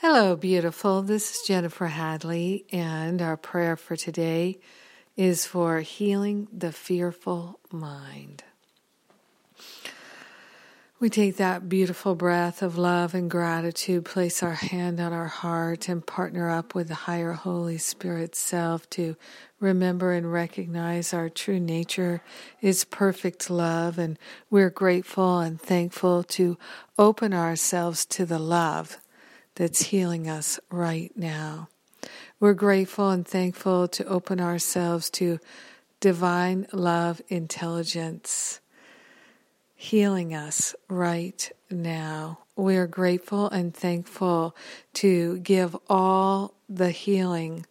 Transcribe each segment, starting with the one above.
Hello, beautiful. This is Jennifer Hadley, and our prayer for today is for healing the fearful mind. We take that beautiful breath of love and gratitude, place our hand on our heart, and partner up with the higher Holy Spirit self to remember and recognize our true nature is perfect love, and we're grateful and thankful to open ourselves to the love that's healing us right now. We're grateful and thankful to open ourselves to divine love intelligence healing us right now. We are grateful and thankful to give all the healing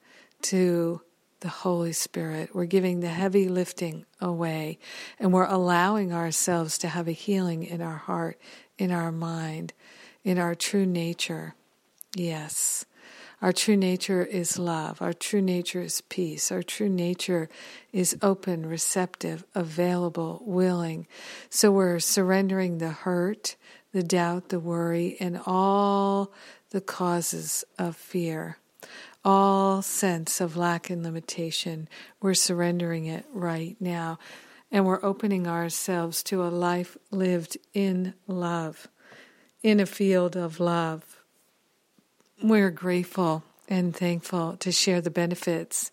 to the Holy Spirit. We're giving the heavy lifting away and we're allowing ourselves to have a healing in our heart, in our mind, in our true nature. Yes. Our true nature is love. Our true nature is peace. Our true nature is open, receptive, available, willing. So we're surrendering the hurt, the doubt, the worry, and all the causes of fear. All sense of lack and limitation. We're surrendering it right now. And we're opening ourselves to a life lived in love, in a field of love we're grateful and thankful to share the benefits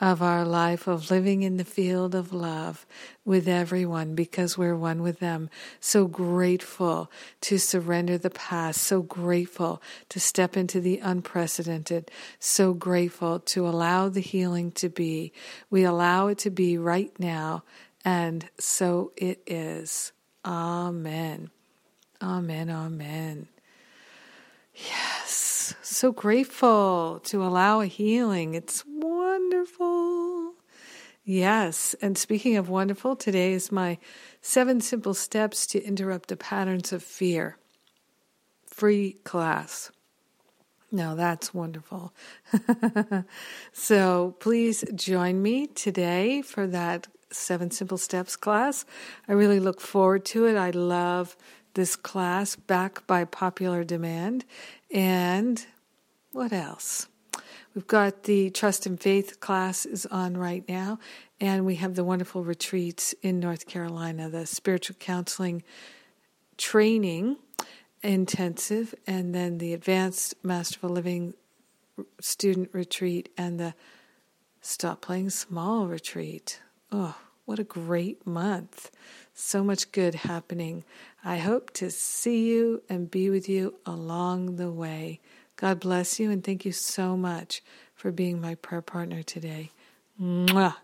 of our life of living in the field of love with everyone because we're one with them. So grateful to surrender the past, so grateful to step into the unprecedented, so grateful to allow the healing to be. We allow it to be right now, and so it is. Amen. Amen. Amen. So grateful to allow a healing. It's wonderful. Yes, and speaking of wonderful, today is my seven simple steps to interrupt the patterns of fear. Free class. Now that's wonderful. so please join me today for that Seven Simple Steps class. I really look forward to it. I love this class back by popular demand. And what else? We've got the Trust and Faith class is on right now, and we have the wonderful retreats in North Carolina, the spiritual counseling training intensive, and then the advanced Masterful Living student retreat and the Stop Playing Small retreat. Oh, what a great month! So much good happening. I hope to see you and be with you along the way. God bless you and thank you so much for being my prayer partner today. Mwah.